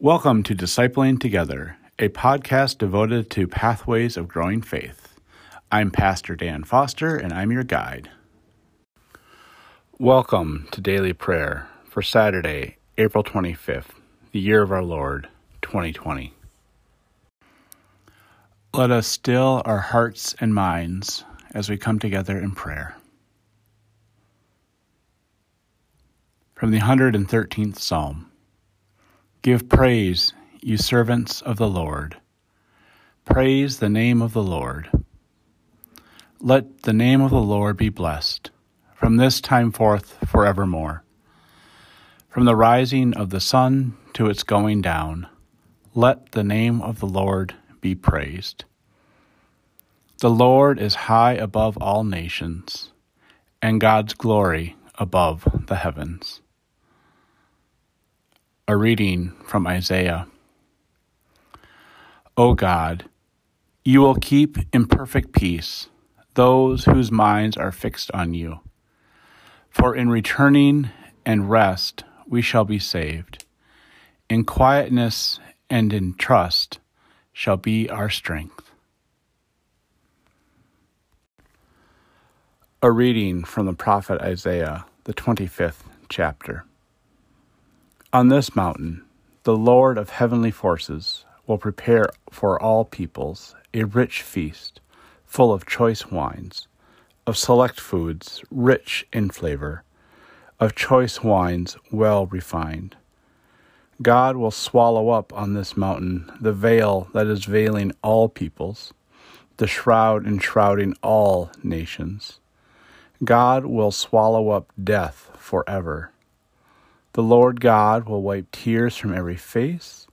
Welcome to Discipling Together, a podcast devoted to pathways of growing faith. I'm Pastor Dan Foster, and I'm your guide. Welcome to Daily Prayer for Saturday, April 25th, the year of our Lord, 2020. Let us still our hearts and minds as we come together in prayer. From the 113th Psalm. Give praise, you servants of the Lord. Praise the name of the Lord. Let the name of the Lord be blessed, from this time forth forevermore. From the rising of the sun to its going down, let the name of the Lord be praised. The Lord is high above all nations, and God's glory above the heavens. A reading from Isaiah. O God, you will keep in perfect peace those whose minds are fixed on you. For in returning and rest we shall be saved. In quietness and in trust shall be our strength. A reading from the prophet Isaiah, the 25th chapter. On this mountain, the Lord of heavenly forces will prepare for all peoples a rich feast, full of choice wines, of select foods rich in flavor, of choice wines well refined. God will swallow up on this mountain the veil that is veiling all peoples, the shroud enshrouding all nations. God will swallow up death forever the Lord God will wipe tears from every face.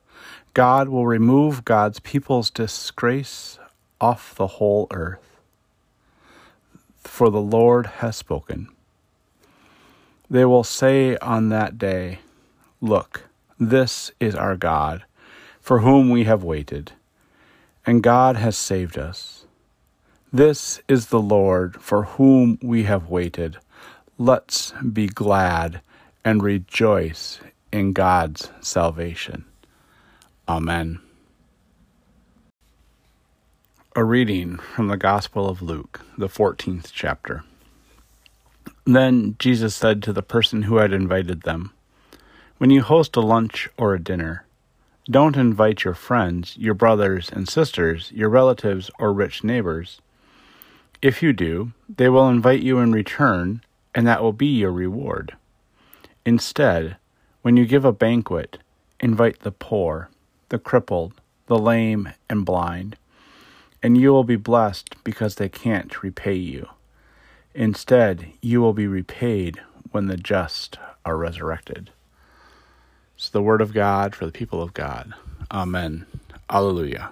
God will remove God's people's disgrace off the whole earth. For the Lord has spoken. They will say on that day, Look, this is our God, for whom we have waited, and God has saved us. This is the Lord, for whom we have waited. Let's be glad and rejoice in God's salvation. Amen. A reading from the Gospel of Luke, the 14th chapter. Then Jesus said to the person who had invited them, When you host a lunch or a dinner, don't invite your friends, your brothers and sisters, your relatives, or rich neighbors. If you do, they will invite you in return, and that will be your reward. Instead, when you give a banquet, invite the poor, the crippled, the lame, and blind, and you will be blessed because they can't repay you. Instead, you will be repaid when the just are resurrected. It's the word of God for the people of God. Amen. Alleluia.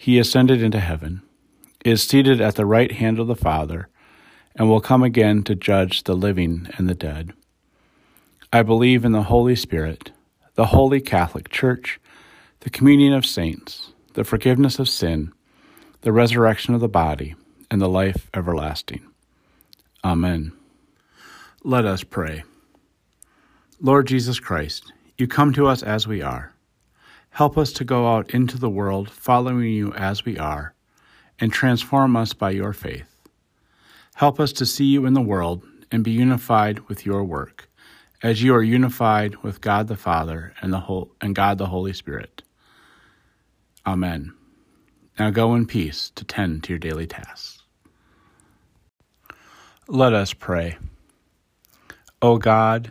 he ascended into heaven, is seated at the right hand of the Father, and will come again to judge the living and the dead. I believe in the Holy Spirit, the holy Catholic Church, the communion of saints, the forgiveness of sin, the resurrection of the body, and the life everlasting. Amen. Let us pray. Lord Jesus Christ, you come to us as we are. Help us to go out into the world following you as we are, and transform us by your faith. Help us to see you in the world and be unified with your work, as you are unified with God the Father and, the whole, and God the Holy Spirit. Amen. Now go in peace to tend to your daily tasks. Let us pray. O God,